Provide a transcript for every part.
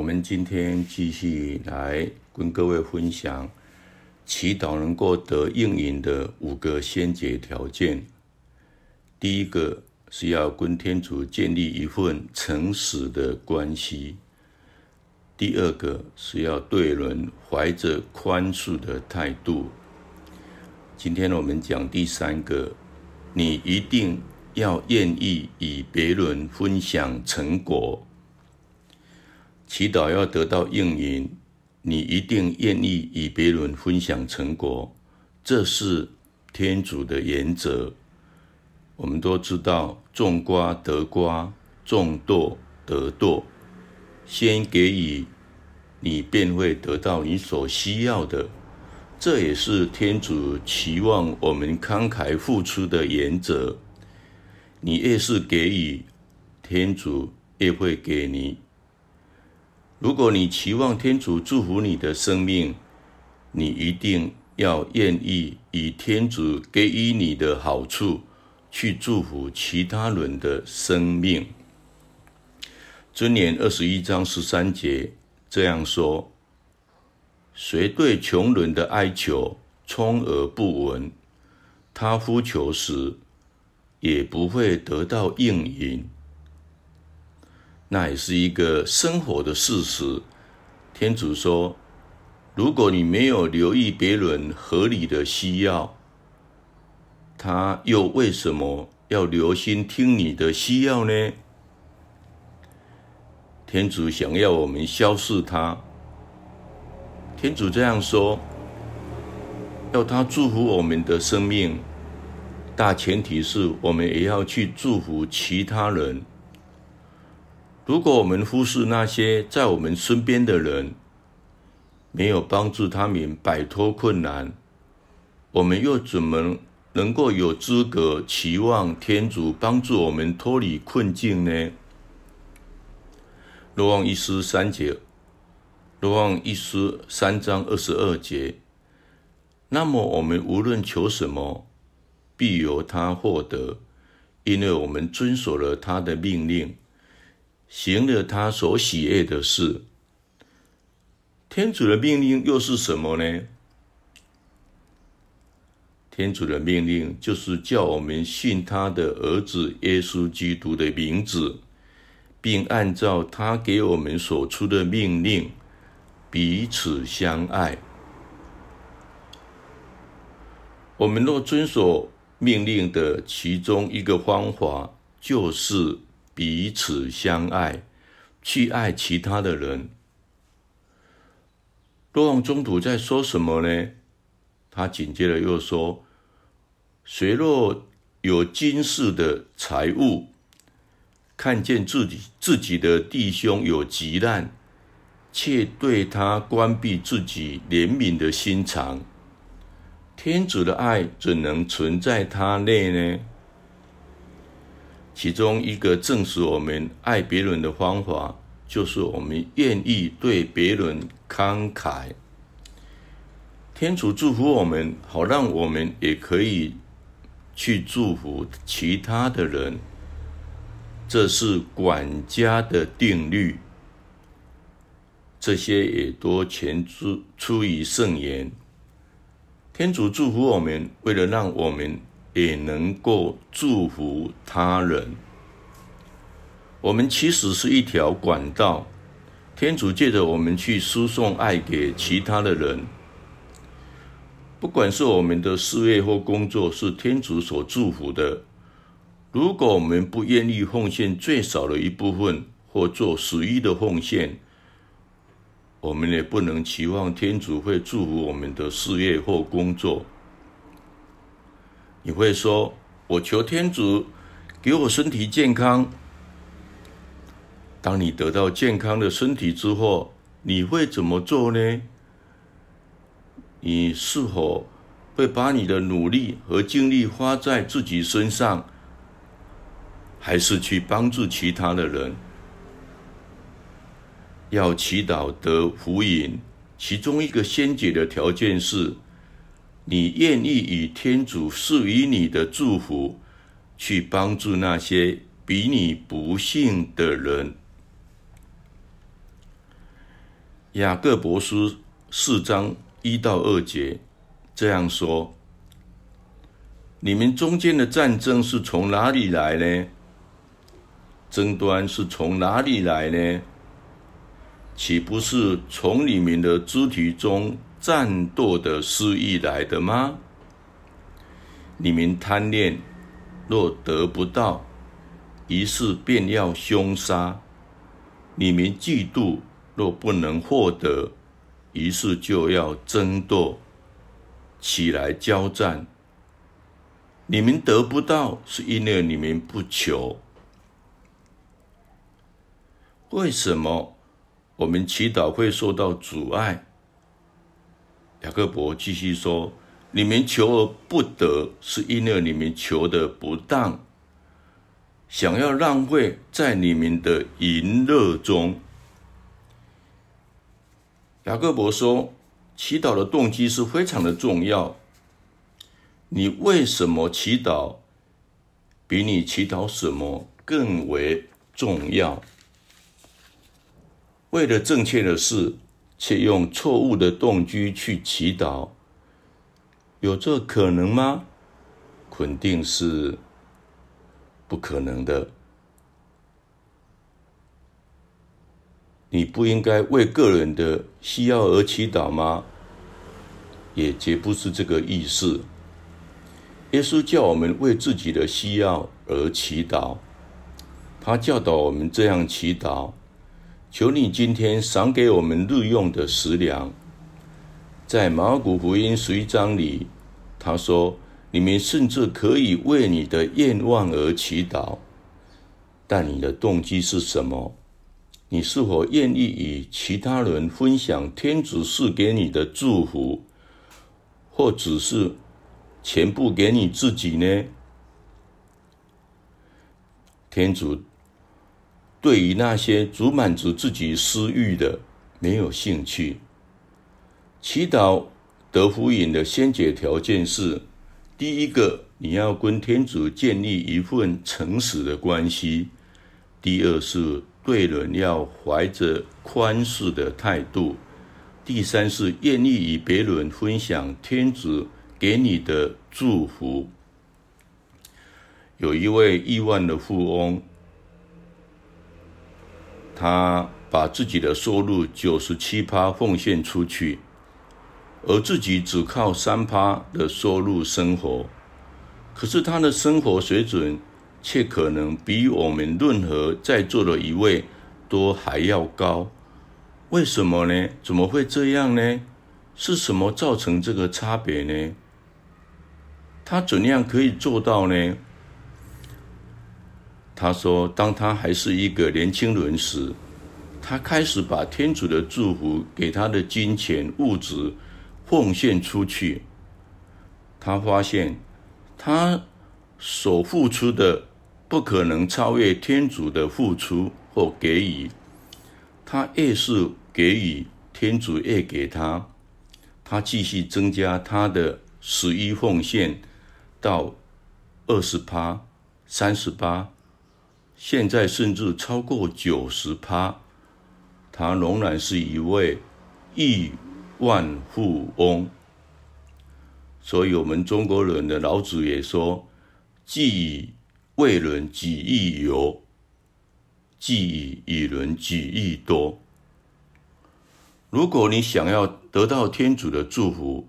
我们今天继续来跟各位分享，祈祷能够得应允的五个先决条件。第一个是要跟天主建立一份诚实的关系；第二个是要对人怀着宽恕的态度。今天我们讲第三个，你一定要愿意与别人分享成果。祈祷要得到应允，你一定愿意与别人分享成果，这是天主的原则。我们都知道，种瓜得瓜，种豆得豆。先给予，你便会得到你所需要的。这也是天主期望我们慷慨付出的原则。你越是给予，天主越会给你。如果你期望天主祝福你的生命，你一定要愿意以天主给予你的好处去祝福其他人的生命。箴言二十一章十三节这样说：“谁对穷人的哀求充耳不闻，他呼求时也不会得到应允。”那也是一个生活的事实。天主说：“如果你没有留意别人合理的需要，他又为什么要留心听你的需要呢？”天主想要我们消逝他。天主这样说：“要他祝福我们的生命，大前提是我们也要去祝福其他人。”如果我们忽视那些在我们身边的人，没有帮助他们摆脱困难，我们又怎么能够有资格期望天主帮助我们脱离困境呢？若望一书三节，若望一书三章二十二节，那么我们无论求什么，必由他获得，因为我们遵守了他的命令。行了他所喜悦的事，天主的命令又是什么呢？天主的命令就是叫我们信他的儿子耶稣基督的名字，并按照他给我们所出的命令彼此相爱。我们若遵守命令的其中一个方法，就是。彼此相爱，去爱其他的人。若望宗徒在说什么呢？他紧接着又说：“谁若有今世的财物，看见自己自己的弟兄有急难，却对他关闭自己怜悯的心肠，天主的爱怎能存在他内呢？”其中一个证实我们爱别人的方法，就是我们愿意对别人慷慨。天主祝福我们，好让我们也可以去祝福其他的人。这是管家的定律。这些也都全出出于圣言。天主祝福我们，为了让我们。也能够祝福他人。我们其实是一条管道，天主借着我们去输送爱给其他的人。不管是我们的事业或工作，是天主所祝福的。如果我们不愿意奉献最少的一部分，或做十一的奉献，我们也不能期望天主会祝福我们的事业或工作。你会说：“我求天主给我身体健康。”当你得到健康的身体之后，你会怎么做呢？你是否会把你的努力和精力花在自己身上，还是去帮助其他的人？要祈祷得福音，其中一个先决的条件是。你愿意以天主赐予你的祝福，去帮助那些比你不幸的人。雅各伯书四章一到二节这样说：“你们中间的战争是从哪里来呢？争端是从哪里来呢？岂不是从你们的肢体中战斗的私意来的吗？你们贪恋，若得不到，于是便要凶杀；你们嫉妒。”若不能获得，于是就要争斗，起来交战。你们得不到，是因为你们不求。为什么我们祈祷会受到阻碍？雅各伯继续说：你们求而不得，是因为你们求的不当，想要浪费在你们的淫乐中。雅各伯说：“祈祷的动机是非常的重要。你为什么祈祷，比你祈祷什么更为重要。为了正确的事，却用错误的动机去祈祷，有这可能吗？肯定是不可能的。”你不应该为个人的需要而祈祷吗？也绝不是这个意思。耶稣叫我们为自己的需要而祈祷，他教导我们这样祈祷：求你今天赏给我们日用的食粮。在马可福音十一章里，他说：你们甚至可以为你的愿望而祈祷，但你的动机是什么？你是否愿意与其他人分享天主赐给你的祝福，或只是全部给你自己呢？天主对于那些只满足自己私欲的没有兴趣。祈祷得福音的先决条件是：第一个，你要跟天主建立一份诚实的关系；第二是。对人要怀着宽恕的态度。第三是愿意与别人分享天主给你的祝福。有一位亿万的富翁，他把自己的收入九十七趴奉献出去，而自己只靠三趴的收入生活。可是他的生活水准，却可能比我们任何在座的一位都还要高，为什么呢？怎么会这样呢？是什么造成这个差别呢？他怎样可以做到呢？他说，当他还是一个年轻人时，他开始把天主的祝福给他的金钱物质奉献出去。他发现，他所付出的。不可能超越天主的付出或给予，他越是给予，天主越给他。他继续增加他的十一奉献到二十八、三十八，现在甚至超过九十趴。他仍然是一位亿万富翁。所以，我们中国人的老子也说：“既以。”为人己亦有，既以与人己亦多。如果你想要得到天主的祝福，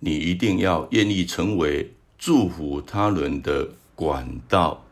你一定要愿意成为祝福他人的管道。